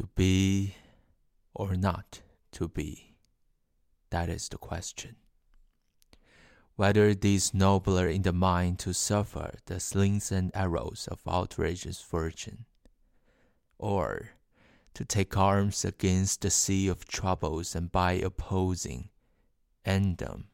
To be or not to be? That is the question. Whether it is nobler in the mind to suffer the slings and arrows of outrageous fortune, or to take arms against the sea of troubles and by opposing end them